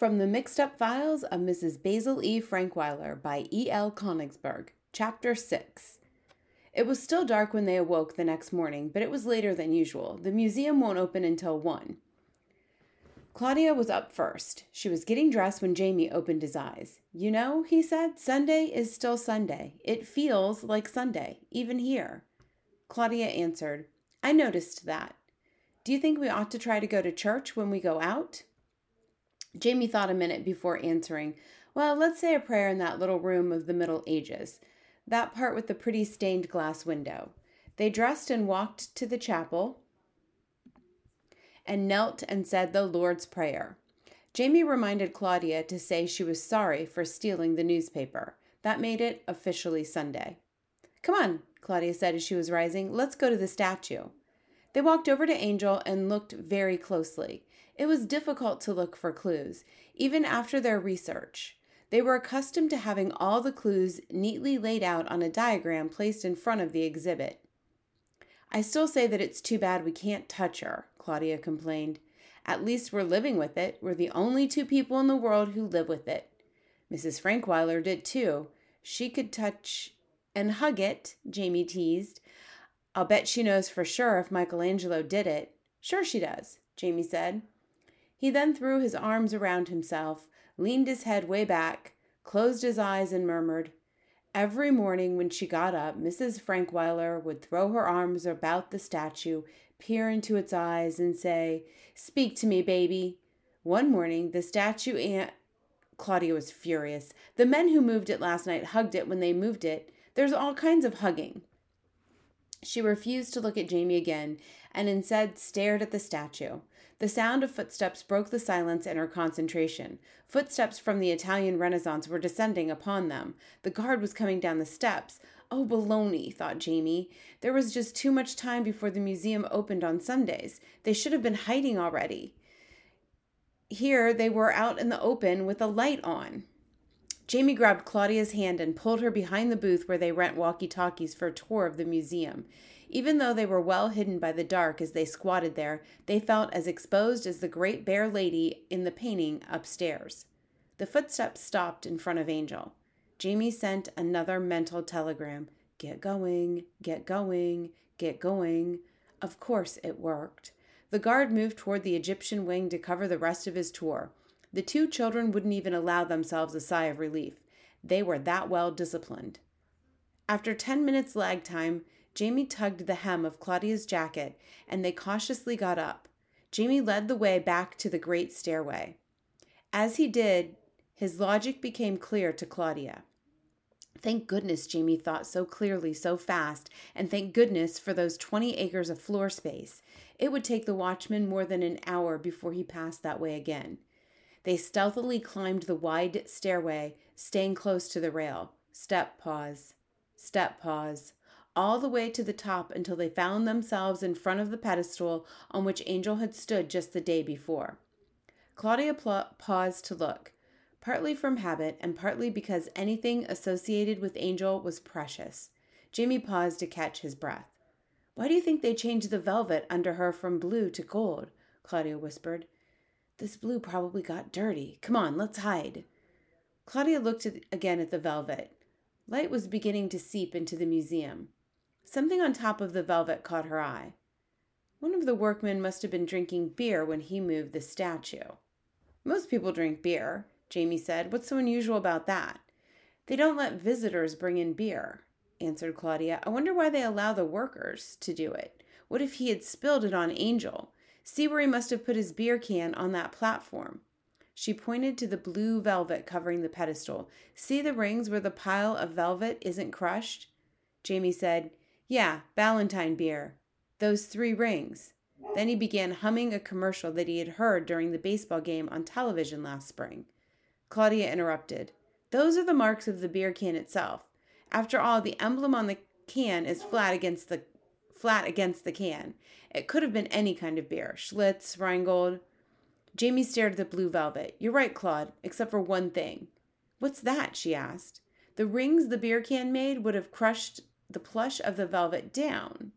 From the Mixed Up Files of Mrs. Basil E. Frankweiler by E. L. Konigsburg, Chapter 6. It was still dark when they awoke the next morning, but it was later than usual. The museum won't open until 1. Claudia was up first. She was getting dressed when Jamie opened his eyes. You know, he said, Sunday is still Sunday. It feels like Sunday, even here. Claudia answered, I noticed that. Do you think we ought to try to go to church when we go out? Jamie thought a minute before answering, Well, let's say a prayer in that little room of the Middle Ages, that part with the pretty stained glass window. They dressed and walked to the chapel and knelt and said the Lord's Prayer. Jamie reminded Claudia to say she was sorry for stealing the newspaper. That made it officially Sunday. Come on, Claudia said as she was rising. Let's go to the statue. They walked over to Angel and looked very closely. It was difficult to look for clues, even after their research. They were accustomed to having all the clues neatly laid out on a diagram placed in front of the exhibit. I still say that it's too bad we can't touch her, Claudia complained. At least we're living with it. We're the only two people in the world who live with it. Mrs. Frankweiler did too. She could touch and hug it, Jamie teased. I'll bet she knows for sure if Michelangelo did it. Sure she does, Jamie said. He then threw his arms around himself, leaned his head way back, closed his eyes, and murmured, Every morning when she got up, Mrs. Frankweiler would throw her arms about the statue, peer into its eyes, and say, Speak to me, baby. One morning, the statue aunt. Claudia was furious. The men who moved it last night hugged it when they moved it. There's all kinds of hugging. She refused to look at Jamie again and instead stared at the statue. The sound of footsteps broke the silence and her concentration. Footsteps from the Italian Renaissance were descending upon them. The guard was coming down the steps. Oh, baloney, thought Jamie. There was just too much time before the museum opened on Sundays. They should have been hiding already. Here they were out in the open with a light on. Jamie grabbed Claudia's hand and pulled her behind the booth where they rent walkie talkies for a tour of the museum. Even though they were well hidden by the dark as they squatted there, they felt as exposed as the great bare lady in the painting upstairs. The footsteps stopped in front of Angel. Jamie sent another mental telegram Get going, get going, get going. Of course, it worked. The guard moved toward the Egyptian wing to cover the rest of his tour. The two children wouldn't even allow themselves a sigh of relief. They were that well disciplined. After 10 minutes lag time, Jamie tugged the hem of Claudia's jacket and they cautiously got up. Jamie led the way back to the great stairway. As he did, his logic became clear to Claudia. Thank goodness Jamie thought so clearly so fast, and thank goodness for those 20 acres of floor space. It would take the watchman more than an hour before he passed that way again. They stealthily climbed the wide stairway, staying close to the rail. Step pause. Step pause all the way to the top until they found themselves in front of the pedestal on which Angel had stood just the day before. Claudia pl- paused to look, partly from habit and partly because anything associated with Angel was precious. Jamie paused to catch his breath. Why do you think they changed the velvet under her from blue to gold? Claudia whispered. This blue probably got dirty. Come on, let's hide. Claudia looked at, again at the velvet. Light was beginning to seep into the museum. Something on top of the velvet caught her eye. One of the workmen must have been drinking beer when he moved the statue. Most people drink beer, Jamie said. What's so unusual about that? They don't let visitors bring in beer, answered Claudia. I wonder why they allow the workers to do it. What if he had spilled it on Angel? See where he must have put his beer can on that platform. She pointed to the blue velvet covering the pedestal. See the rings where the pile of velvet isn't crushed? Jamie said, yeah, Ballantine beer. Those three rings. Then he began humming a commercial that he had heard during the baseball game on television last spring. Claudia interrupted. Those are the marks of the beer can itself. After all, the emblem on the can is flat against the flat against the can. It could have been any kind of beer. Schlitz, Rheingold. Jamie stared at the blue velvet. You're right, Claude, except for one thing. What's that? she asked. The rings the beer can made would have crushed the plush of the velvet down,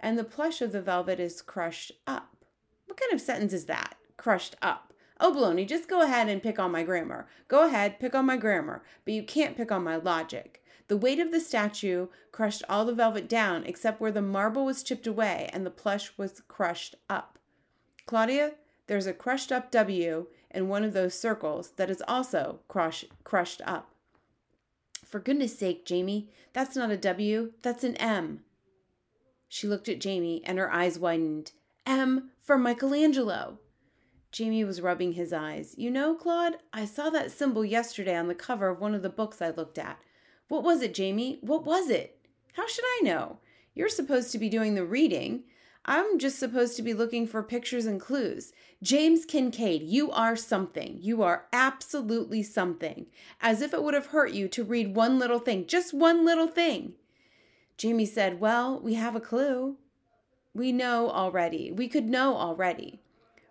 and the plush of the velvet is crushed up. What kind of sentence is that? Crushed up. Oh, baloney, just go ahead and pick on my grammar. Go ahead, pick on my grammar, but you can't pick on my logic. The weight of the statue crushed all the velvet down except where the marble was chipped away and the plush was crushed up. Claudia, there's a crushed up W in one of those circles that is also crush, crushed up. For goodness sake, Jamie, that's not a W, that's an M. She looked at Jamie and her eyes widened. M for Michelangelo. Jamie was rubbing his eyes. You know, Claude, I saw that symbol yesterday on the cover of one of the books I looked at. What was it, Jamie? What was it? How should I know? You're supposed to be doing the reading. I'm just supposed to be looking for pictures and clues. James Kincaid, you are something. You are absolutely something. As if it would have hurt you to read one little thing, just one little thing. Jamie said, Well, we have a clue. We know already. We could know already.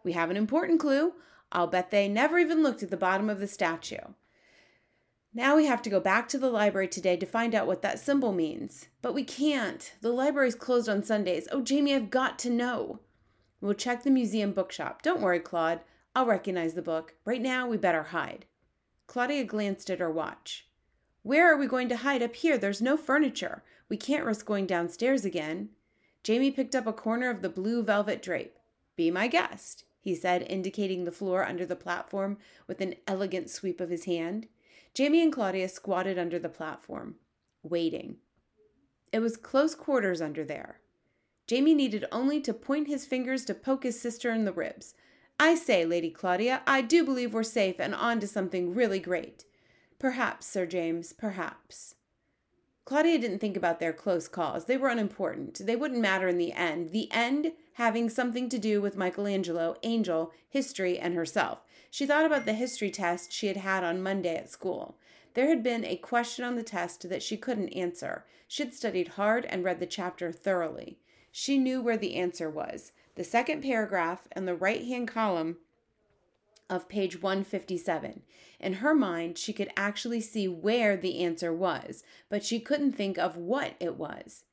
We have an important clue. I'll bet they never even looked at the bottom of the statue. Now we have to go back to the library today to find out what that symbol means. But we can't. The library's closed on Sundays. Oh, Jamie, I've got to know. We'll check the museum bookshop. Don't worry, Claude. I'll recognize the book. Right now, we better hide. Claudia glanced at her watch. Where are we going to hide up here? There's no furniture. We can't risk going downstairs again. Jamie picked up a corner of the blue velvet drape. Be my guest, he said, indicating the floor under the platform with an elegant sweep of his hand. Jamie and Claudia squatted under the platform, waiting. It was close quarters under there. Jamie needed only to point his fingers to poke his sister in the ribs. I say, Lady Claudia, I do believe we're safe and on to something really great. Perhaps, Sir James, perhaps. Claudia didn't think about their close calls. They were unimportant. They wouldn't matter in the end. The end having something to do with Michelangelo, Angel, history, and herself. She thought about the history test she had had on Monday at school. There had been a question on the test that she couldn't answer. She had studied hard and read the chapter thoroughly. She knew where the answer was. The second paragraph in the right hand column of page 157. In her mind, she could actually see where the answer was, but she couldn't think of what it was.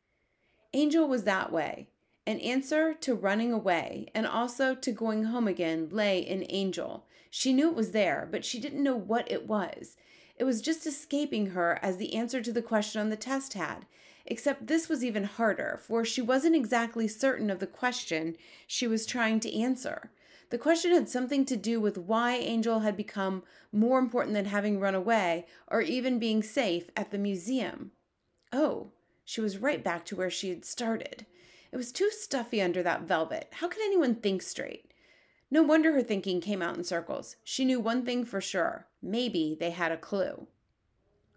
Angel was that way. An answer to running away and also to going home again lay in Angel. She knew it was there, but she didn't know what it was. It was just escaping her as the answer to the question on the test had. Except this was even harder, for she wasn't exactly certain of the question she was trying to answer. The question had something to do with why Angel had become more important than having run away or even being safe at the museum. Oh, she was right back to where she had started. It was too stuffy under that velvet. How could anyone think straight? No wonder her thinking came out in circles. She knew one thing for sure maybe they had a clue.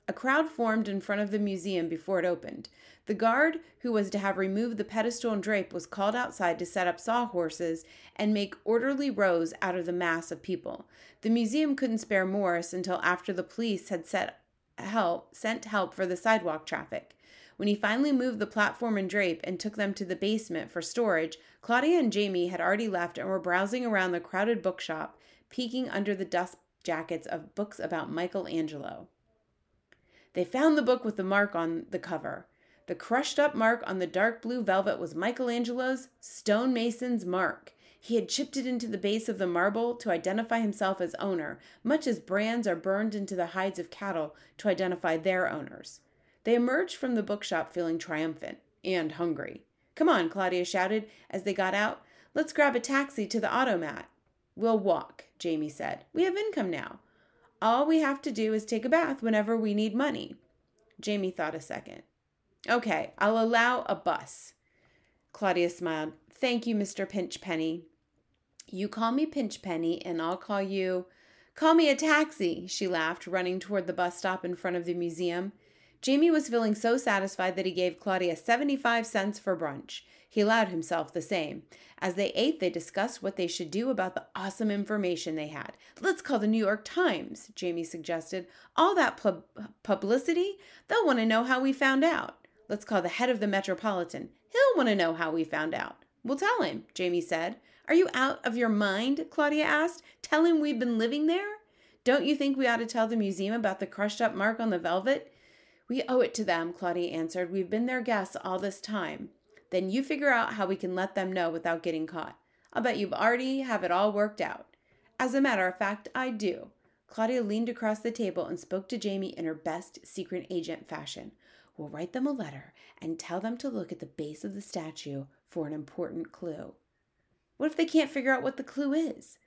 A crowd formed in front of the museum before it opened. The guard who was to have removed the pedestal and drape was called outside to set up sawhorses and make orderly rows out of the mass of people. The museum couldn't spare Morris until after the police had set help, sent help for the sidewalk traffic. When he finally moved the platform and drape and took them to the basement for storage, Claudia and Jamie had already left and were browsing around the crowded bookshop, peeking under the dust jackets of books about Michelangelo. They found the book with the mark on the cover. The crushed up mark on the dark blue velvet was Michelangelo's stonemason's mark. He had chipped it into the base of the marble to identify himself as owner, much as brands are burned into the hides of cattle to identify their owners. They emerged from the bookshop feeling triumphant and hungry. Come on, Claudia shouted as they got out. Let's grab a taxi to the automat. We'll walk, Jamie said. We have income now. All we have to do is take a bath whenever we need money. Jamie thought a second. Okay, I'll allow a bus. Claudia smiled. Thank you, Mr. Pinchpenny. You call me Pinchpenny, and I'll call you. Call me a taxi, she laughed, running toward the bus stop in front of the museum. Jamie was feeling so satisfied that he gave Claudia 75 cents for brunch. He allowed himself the same. As they ate, they discussed what they should do about the awesome information they had. Let's call the New York Times, Jamie suggested. All that pub- publicity, they'll want to know how we found out. Let's call the head of the Metropolitan. He'll want to know how we found out. We'll tell him, Jamie said. Are you out of your mind? Claudia asked. Tell him we've been living there? Don't you think we ought to tell the museum about the crushed up mark on the velvet? We owe it to them, Claudia answered. We've been their guests all this time. Then you figure out how we can let them know without getting caught. I'll bet you've already have it all worked out. As a matter of fact, I do. Claudia leaned across the table and spoke to Jamie in her best secret agent fashion. We'll write them a letter and tell them to look at the base of the statue for an important clue. What if they can't figure out what the clue is?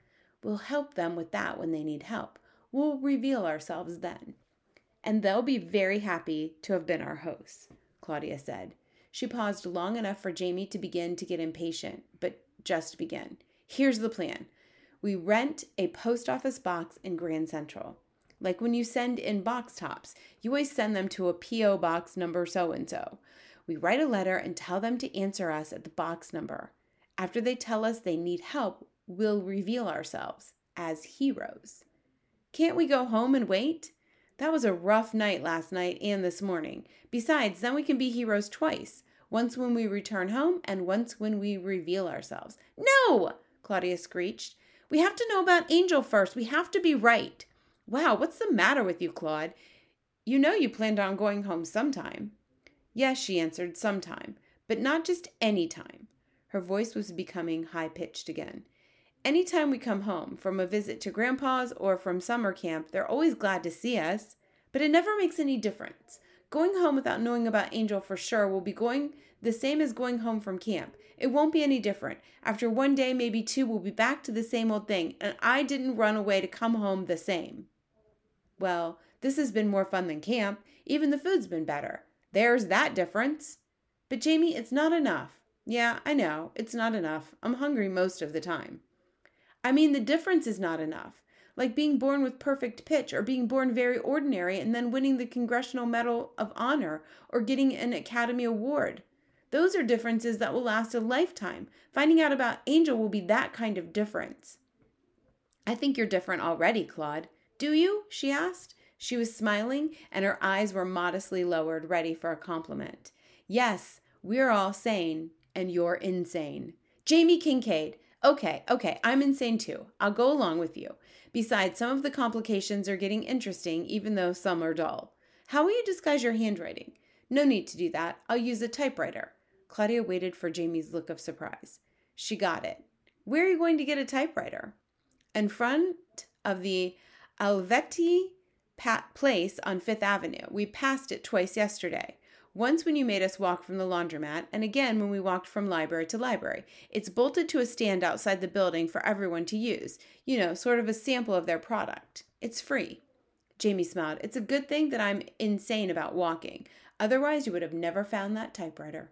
We'll help them with that when they need help. We'll reveal ourselves then. And they'll be very happy to have been our hosts, Claudia said. She paused long enough for Jamie to begin to get impatient, but just begin. Here's the plan we rent a post office box in Grand Central. Like when you send in box tops, you always send them to a P.O. box number so and so. We write a letter and tell them to answer us at the box number. After they tell us they need help, we'll reveal ourselves as heroes. Can't we go home and wait? That was a rough night last night and this morning. Besides, then we can be heroes twice once when we return home and once when we reveal ourselves. No! Claudia screeched. We have to know about Angel first. We have to be right. Wow, what's the matter with you, Claude? You know you planned on going home sometime. Yes, she answered, sometime, but not just any time. Her voice was becoming high pitched again. Any time we come home, from a visit to Grandpa's or from summer camp, they're always glad to see us, but it never makes any difference. Going home without knowing about Angel for sure will be going the same as going home from camp. It won't be any different. After one day, maybe two, we'll be back to the same old thing, and I didn't run away to come home the same. Well, this has been more fun than camp. Even the food's been better. There's that difference. But Jamie, it's not enough. Yeah, I know, it's not enough. I'm hungry most of the time. I mean, the difference is not enough. Like being born with perfect pitch, or being born very ordinary and then winning the Congressional Medal of Honor, or getting an Academy Award. Those are differences that will last a lifetime. Finding out about Angel will be that kind of difference. I think you're different already, Claude. Do you? she asked. She was smiling, and her eyes were modestly lowered, ready for a compliment. Yes, we're all sane, and you're insane. Jamie Kincaid. Okay, okay, I'm insane too. I'll go along with you. Besides, some of the complications are getting interesting, even though some are dull. How will you disguise your handwriting? No need to do that. I'll use a typewriter. Claudia waited for Jamie's look of surprise. She got it. Where are you going to get a typewriter? In front of the Olivetti place on Fifth Avenue. We passed it twice yesterday. Once when you made us walk from the laundromat, and again when we walked from library to library. It's bolted to a stand outside the building for everyone to use. You know, sort of a sample of their product. It's free. Jamie smiled. It's a good thing that I'm insane about walking. Otherwise, you would have never found that typewriter.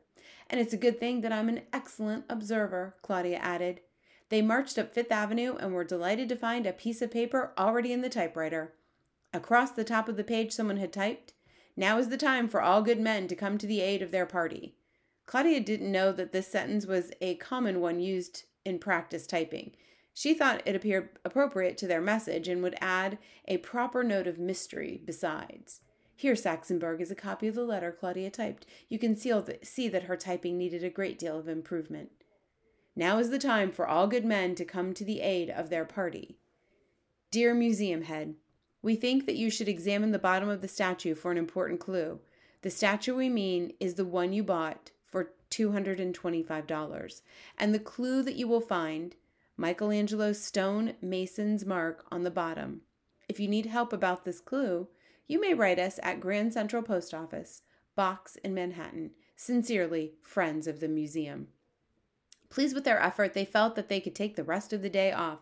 And it's a good thing that I'm an excellent observer, Claudia added. They marched up Fifth Avenue and were delighted to find a piece of paper already in the typewriter. Across the top of the page, someone had typed, Now is the time for all good men to come to the aid of their party. Claudia didn't know that this sentence was a common one used in practice typing. She thought it appeared appropriate to their message and would add a proper note of mystery besides. Here, Saxonberg, is a copy of the letter Claudia typed. You can see that her typing needed a great deal of improvement. Now is the time for all good men to come to the aid of their party. Dear Museum Head, we think that you should examine the bottom of the statue for an important clue. The statue we mean is the one you bought for $225. And the clue that you will find Michelangelo's stone mason's mark on the bottom. If you need help about this clue, you may write us at Grand Central Post Office, Box in Manhattan. Sincerely, Friends of the Museum. Pleased with their effort, they felt that they could take the rest of the day off.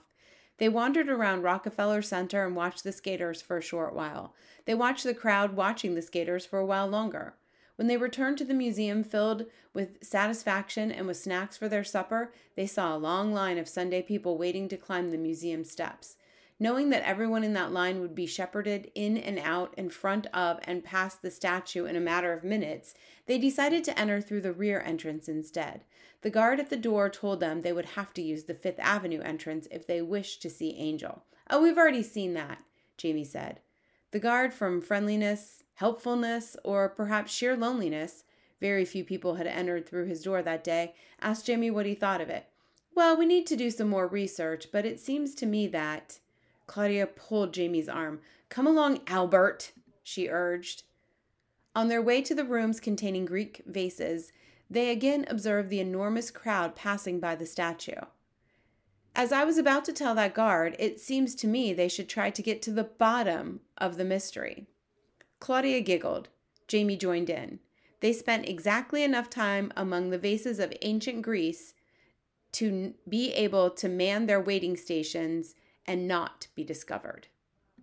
They wandered around Rockefeller Center and watched the skaters for a short while. They watched the crowd watching the skaters for a while longer. When they returned to the museum filled with satisfaction and with snacks for their supper, they saw a long line of Sunday people waiting to climb the museum steps. Knowing that everyone in that line would be shepherded in and out in front of and past the statue in a matter of minutes, they decided to enter through the rear entrance instead. The guard at the door told them they would have to use the Fifth Avenue entrance if they wished to see Angel. Oh, we've already seen that, Jamie said. The guard, from friendliness, helpfulness, or perhaps sheer loneliness, very few people had entered through his door that day, asked Jamie what he thought of it. Well, we need to do some more research, but it seems to me that. Claudia pulled Jamie's arm. Come along, Albert, she urged. On their way to the rooms containing Greek vases, they again observed the enormous crowd passing by the statue. As I was about to tell that guard, it seems to me they should try to get to the bottom of the mystery. Claudia giggled. Jamie joined in. They spent exactly enough time among the vases of ancient Greece to be able to man their waiting stations and not be discovered.